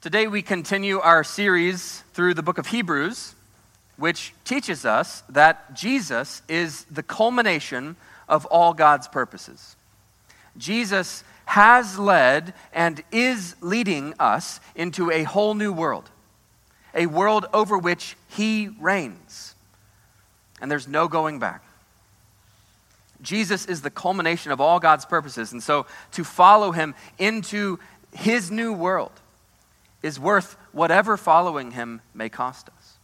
Today we continue our series through the book of Hebrews, which teaches us that Jesus is the culmination of all God's purposes. Jesus has led and is leading us into a whole new world, a world over which he reigns. And there's no going back. Jesus is the culmination of all God's purposes. And so to follow him into his new world, is worth whatever following him may cost us.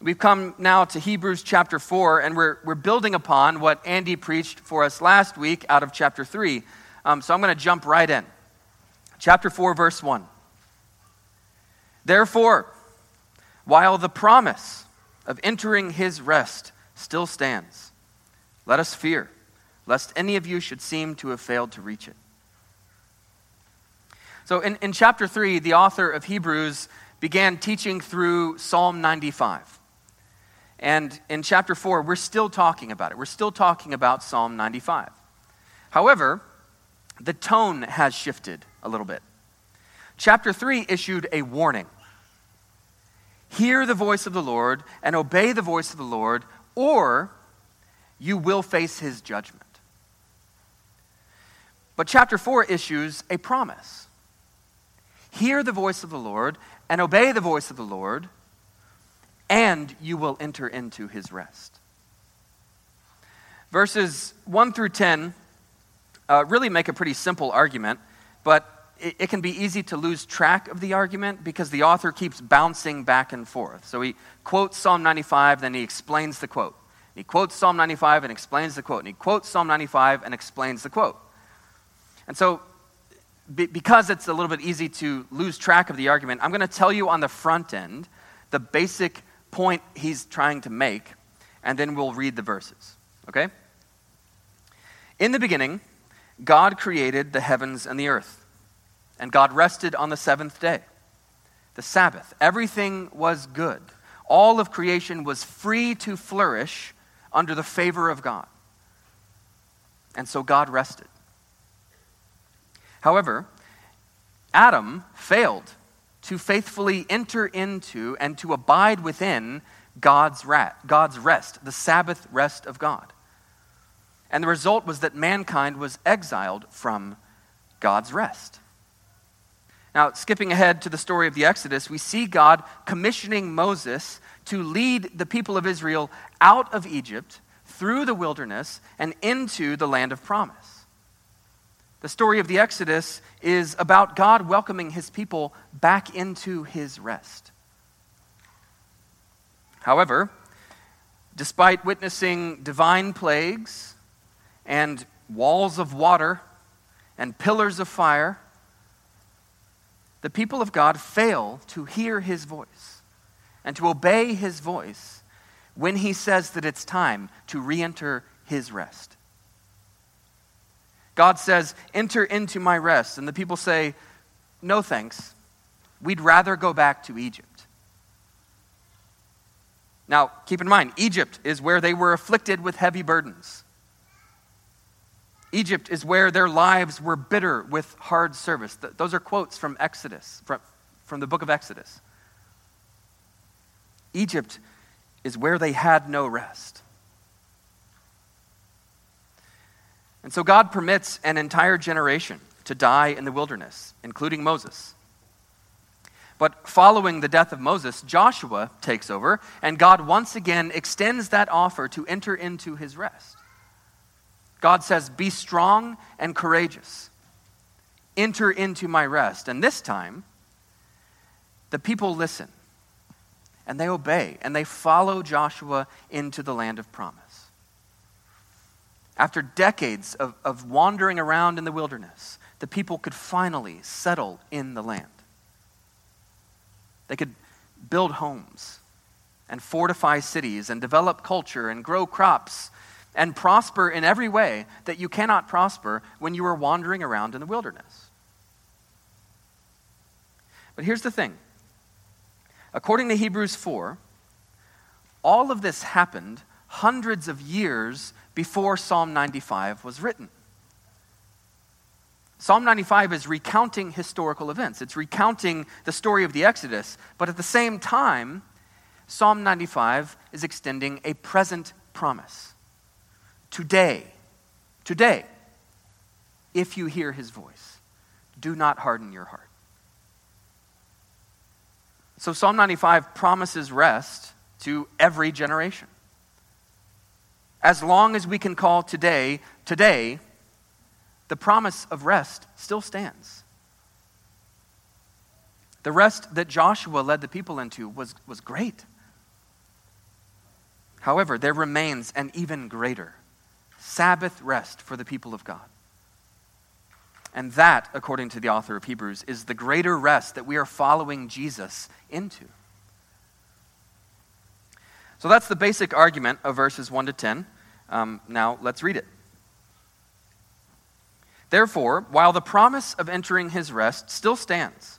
We've come now to Hebrews chapter 4, and we're, we're building upon what Andy preached for us last week out of chapter 3. Um, so I'm going to jump right in. Chapter 4, verse 1. Therefore, while the promise of entering his rest still stands, let us fear, lest any of you should seem to have failed to reach it. So in, in chapter 3, the author of Hebrews began teaching through Psalm 95. And in chapter 4, we're still talking about it. We're still talking about Psalm 95. However, the tone has shifted a little bit. Chapter 3 issued a warning Hear the voice of the Lord and obey the voice of the Lord, or you will face his judgment. But chapter 4 issues a promise Hear the voice of the Lord and obey the voice of the Lord, and you will enter into his rest. Verses 1 through 10 uh, really make a pretty simple argument, but it, it can be easy to lose track of the argument because the author keeps bouncing back and forth. So he quotes Psalm 95, then he explains the quote. He quotes Psalm 95 and explains the quote. And he quotes Psalm 95 and explains the quote. And so because it's a little bit easy to lose track of the argument, I'm going to tell you on the front end the basic point he's trying to make, and then we'll read the verses. Okay? In the beginning, God created the heavens and the earth, and God rested on the seventh day, the Sabbath. Everything was good. All of creation was free to flourish under the favor of God. And so God rested. However, Adam failed to faithfully enter into and to abide within God's, rat, God's rest, the Sabbath rest of God. And the result was that mankind was exiled from God's rest. Now, skipping ahead to the story of the Exodus, we see God commissioning Moses to lead the people of Israel out of Egypt through the wilderness and into the land of promise. The story of the Exodus is about God welcoming his people back into his rest. However, despite witnessing divine plagues and walls of water and pillars of fire, the people of God fail to hear his voice and to obey his voice when he says that it's time to re enter his rest. God says, Enter into my rest. And the people say, No thanks. We'd rather go back to Egypt. Now, keep in mind, Egypt is where they were afflicted with heavy burdens. Egypt is where their lives were bitter with hard service. those are quotes from Exodus, from, from the book of Exodus. Egypt is where they had no rest. And so God permits an entire generation to die in the wilderness, including Moses. But following the death of Moses, Joshua takes over, and God once again extends that offer to enter into his rest. God says, Be strong and courageous. Enter into my rest. And this time, the people listen and they obey and they follow Joshua into the land of promise. After decades of, of wandering around in the wilderness, the people could finally settle in the land. They could build homes and fortify cities and develop culture and grow crops and prosper in every way that you cannot prosper when you are wandering around in the wilderness. But here's the thing according to Hebrews 4, all of this happened hundreds of years before Psalm 95 was written. Psalm 95 is recounting historical events, it's recounting the story of the Exodus, but at the same time, Psalm 95 is extending a present promise. Today, today, if you hear his voice, do not harden your heart. So Psalm 95 promises rest to every generation. As long as we can call today, today, the promise of rest still stands. The rest that Joshua led the people into was, was great. However, there remains an even greater Sabbath rest for the people of God. And that, according to the author of Hebrews, is the greater rest that we are following Jesus into. So that's the basic argument of verses 1 to 10. Um, now let's read it. Therefore, while the promise of entering his rest still stands,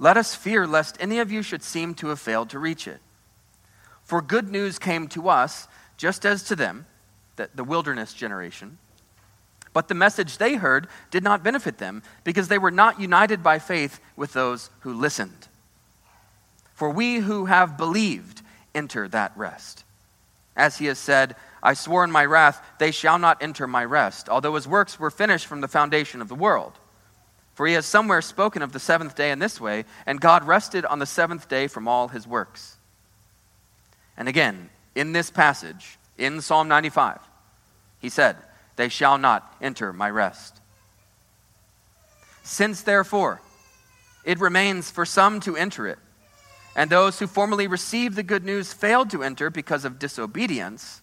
let us fear lest any of you should seem to have failed to reach it. For good news came to us, just as to them, the, the wilderness generation. But the message they heard did not benefit them, because they were not united by faith with those who listened. For we who have believed enter that rest. As he has said, I swore in my wrath, they shall not enter my rest, although his works were finished from the foundation of the world. For he has somewhere spoken of the seventh day in this way, and God rested on the seventh day from all his works. And again, in this passage, in Psalm 95, he said, They shall not enter my rest. Since, therefore, it remains for some to enter it, and those who formerly received the good news failed to enter because of disobedience,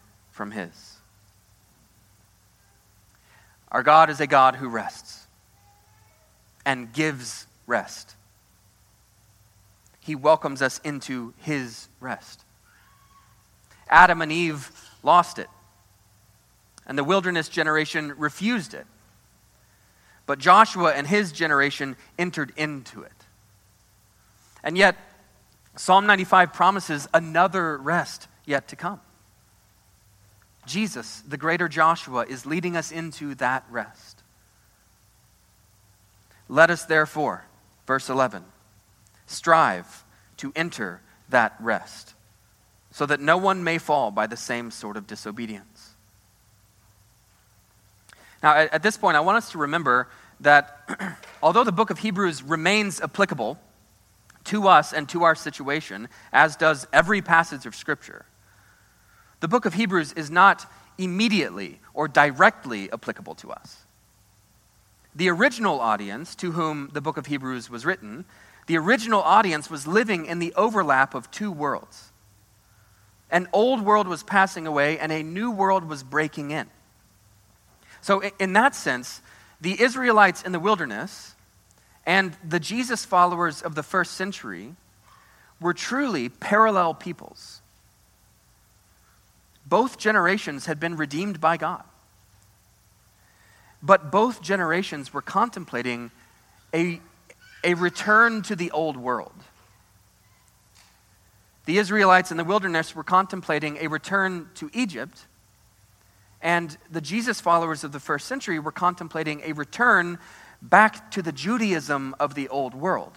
from His. Our God is a God who rests and gives rest. He welcomes us into His rest. Adam and Eve lost it, and the wilderness generation refused it. But Joshua and his generation entered into it. And yet, Psalm 95 promises another rest yet to come. Jesus, the greater Joshua, is leading us into that rest. Let us therefore, verse 11, strive to enter that rest, so that no one may fall by the same sort of disobedience. Now, at, this point, I want us to remember that although the book of Hebrews remains applicable to us and to our situation, as does every passage of Scripture, the book of Hebrews is not immediately or directly applicable to us. The original audience to whom the book of Hebrews was written, the original audience was living in the overlap of two worlds. An old world was passing away and a new world was breaking in. So, in that sense, the Israelites in the wilderness and the Jesus followers of the first century were truly parallel peoples both generations had been redeemed by God. But both generations were contemplating a, a return to the old world. The Israelites in the wilderness were contemplating a return to Egypt, and the Jesus followers of the first century were contemplating a return back to the Judaism of the old world,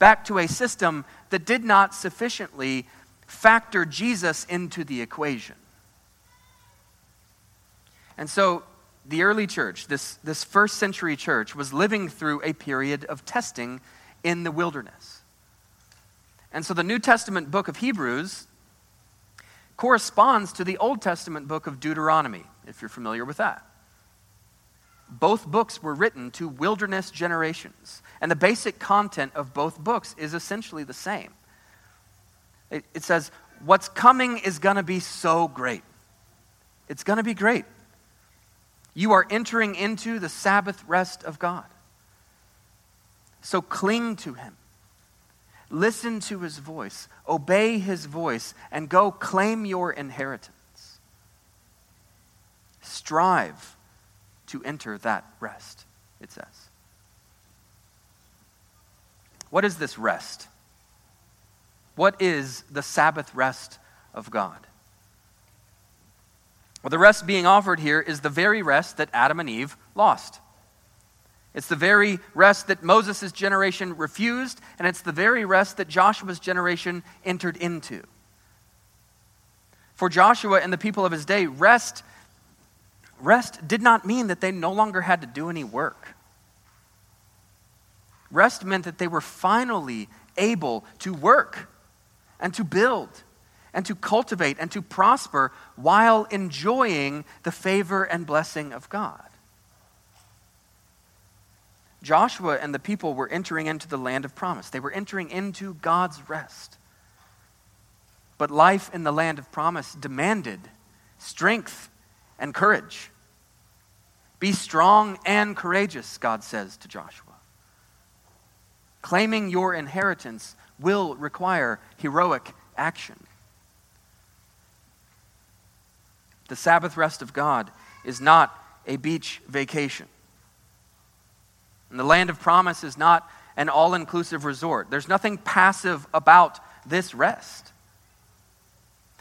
back to a system that did not sufficiently factor Jesus into the equation. And so the early church, this, this first century church, was living through a period of testing in the wilderness. And so the New Testament book of Hebrews corresponds to the Old Testament book of Deuteronomy, if you're familiar with that. Both books were written to wilderness generations, and the basic content of both books is essentially the same. It, it says, What's coming is going to be so great. It's going to be great. You are entering into the Sabbath rest of God. So cling to Him. Listen to His voice, obey His voice, and go claim your inheritance. Strive to enter that rest, it says. What is this rest? What is the Sabbath rest of God? Well, the rest being offered here is the very rest that Adam and Eve lost. It's the very rest that Moses' generation refused, and it's the very rest that Joshua's generation entered into. For Joshua and the people of his day, rest, rest did not mean that they no longer had to do any work. Rest meant that they were finally able to work and to build and to cultivate and to prosper while enjoying the favor and blessing of God. Joshua and the people were entering into the land of promise. They were entering into God's rest. But life in the land of promise demanded strength and courage. Be strong and courageous, God says to Joshua. Claiming your inheritance will require heroic action. The Sabbath rest of God is not a beach vacation. And the land of promise is not an all inclusive resort. There's nothing passive about this rest.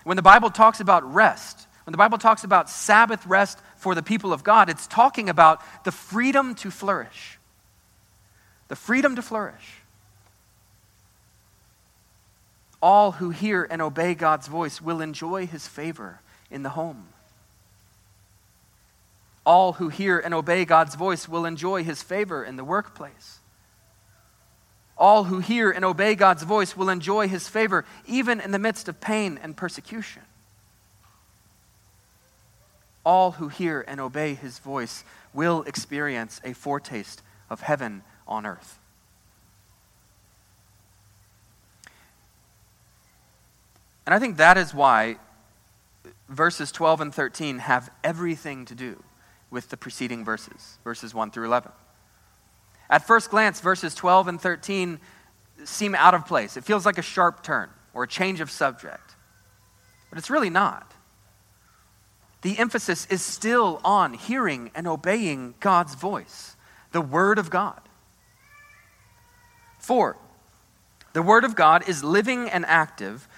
When the Bible talks about rest, when the Bible talks about Sabbath rest for the people of God, it's talking about the freedom to flourish. The freedom to flourish. All who hear and obey God's voice will enjoy his favor in the home. All who hear and obey God's voice will enjoy his favor in the workplace. All who hear and obey God's voice will enjoy his favor even in the midst of pain and persecution. All who hear and obey his voice will experience a foretaste of heaven on earth. And I think that is why verses 12 and 13 have everything to do with the preceding verses, verses 1 through 11. At first glance, verses 12 and 13 seem out of place. It feels like a sharp turn or a change of subject. But it's really not. The emphasis is still on hearing and obeying God's voice, the Word of God. For, the Word of God is living and active,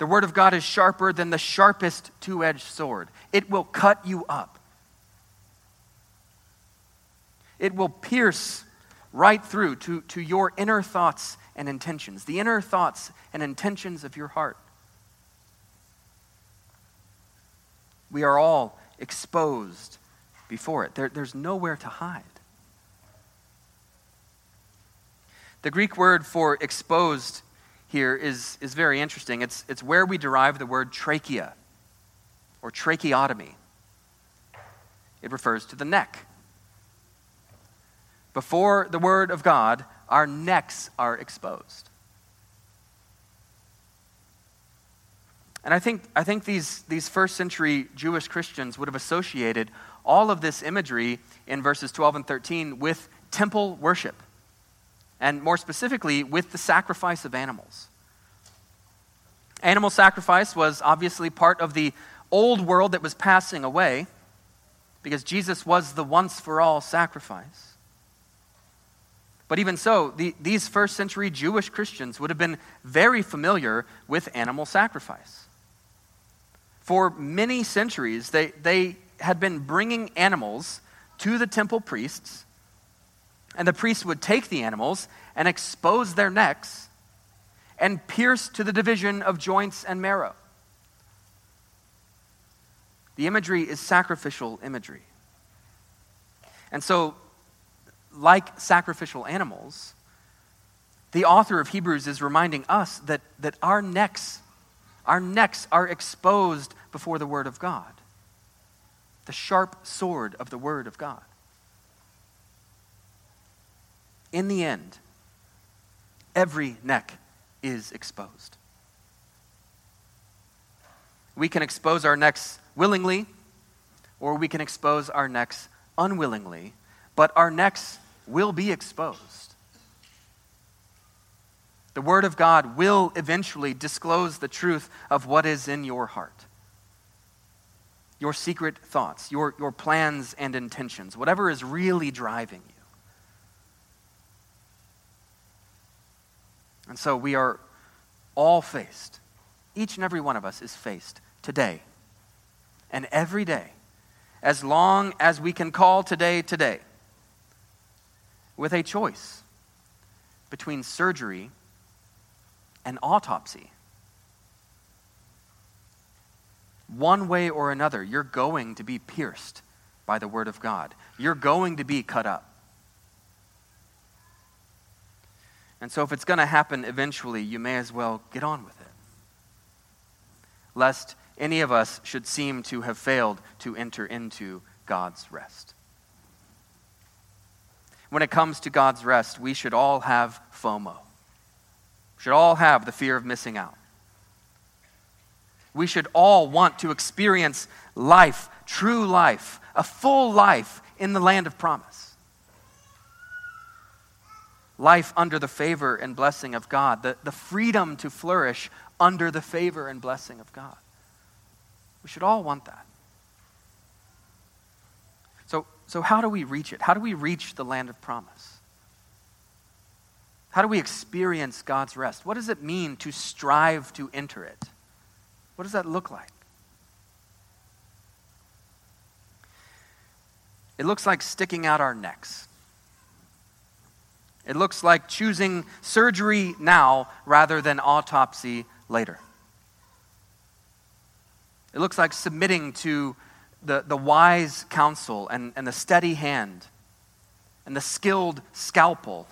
The Word of God is sharper than the sharpest two edged sword. It will cut you up. It will pierce right through to, to your inner thoughts and intentions, the inner thoughts and intentions of your heart. We are all exposed before it. There, there's nowhere to hide. The Greek word for exposed here is, is very interesting. It's, it's where we derive the word trachea or tracheotomy. It refers to the neck. Before the Word of God, our necks are exposed. And I think, I think these, these first century Jewish Christians would have associated all of this imagery in verses 12 and 13 with temple worship, and more specifically, with the sacrifice of animals. Animal sacrifice was obviously part of the old world that was passing away because Jesus was the once for all sacrifice. But even so, the, these first century Jewish Christians would have been very familiar with animal sacrifice. For many centuries, they, they had been bringing animals to the temple priests, and the priests would take the animals and expose their necks and pierce to the division of joints and marrow. The imagery is sacrificial imagery. And so like sacrificial animals, The author of Hebrews is reminding us that, that our necks, our necks are exposed before the Word of God, the sharp sword of the Word of God. In the end, every neck is exposed. We can expose our necks willingly, or we can expose our necks unwillingly, but our necks will be exposed. The Word of God will eventually disclose the truth of what is in your heart. Your secret thoughts, your, your plans and intentions, whatever is really driving you. And so we are all faced, each and every one of us is faced today and every day, as long as we can call today today, with a choice between surgery and autopsy. One way or another, you're going to be pierced by the Word of God. You're going to be cut up. And so, if it's going to happen eventually, you may as well get on with it. Lest any of us should seem to have failed to enter into God's rest. When it comes to God's rest, we should all have FOMO. We should all have the fear of missing out. We should all want to experience life, true life, a full life in the land of promise life under the favor and blessing of God, the, the freedom to flourish under the favor and blessing of God. We should all want that. So, so how do we reach it? How do we reach the land of promise? How do we experience God's rest? What does it mean to strive to enter it? What does that look like? It looks like sticking out our necks. It looks like choosing surgery now rather than autopsy later. It looks like submitting to the, the wise counsel and, and the steady hand and the skilled scalpel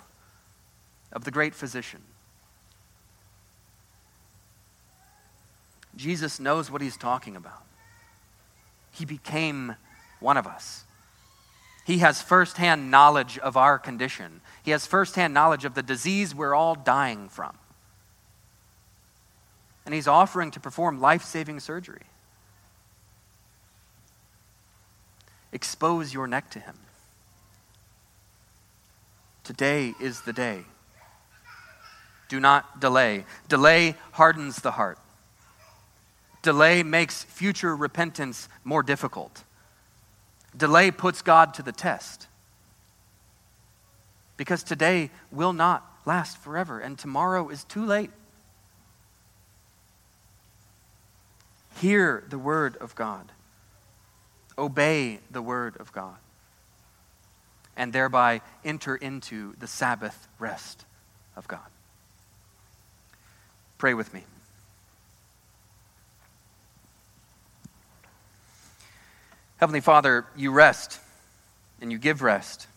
of the great physician. Jesus knows what he's talking about. He became one of us. He has firsthand knowledge of our condition. He has firsthand knowledge of the disease we're all dying from. And he's offering to perform life saving surgery. Expose your neck to him. Today is the day. Do not delay. Delay hardens the heart. Delay makes future repentance more difficult. Delay puts God to the test because today will not last forever, and tomorrow is too late. Hear the word of God, obey the word of God, and thereby enter into the Sabbath rest of God. Pray with me. Heavenly Father, you rest and you give rest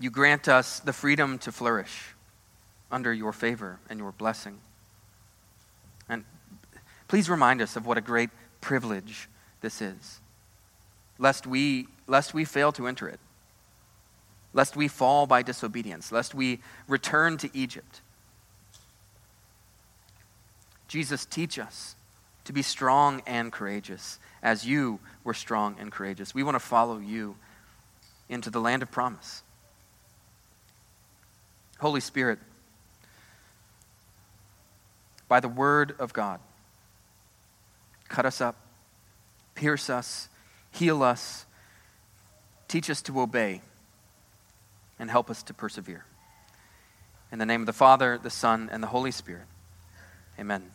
you grant us the freedom to flourish under your favor and your blessing. And please remind us of what a great privilege this is, lest we, lest we fail to enter it, lest we fall by disobedience, lest we return to Egypt. Jesus, teach us to be strong and courageous as you were strong and courageous. We want to follow you into the land of promise. Holy Spirit, by the word of God, cut us up, pierce us, heal us, teach us to obey, and help us to persevere. In the name of the Father, the Son, and the Holy Spirit, amen.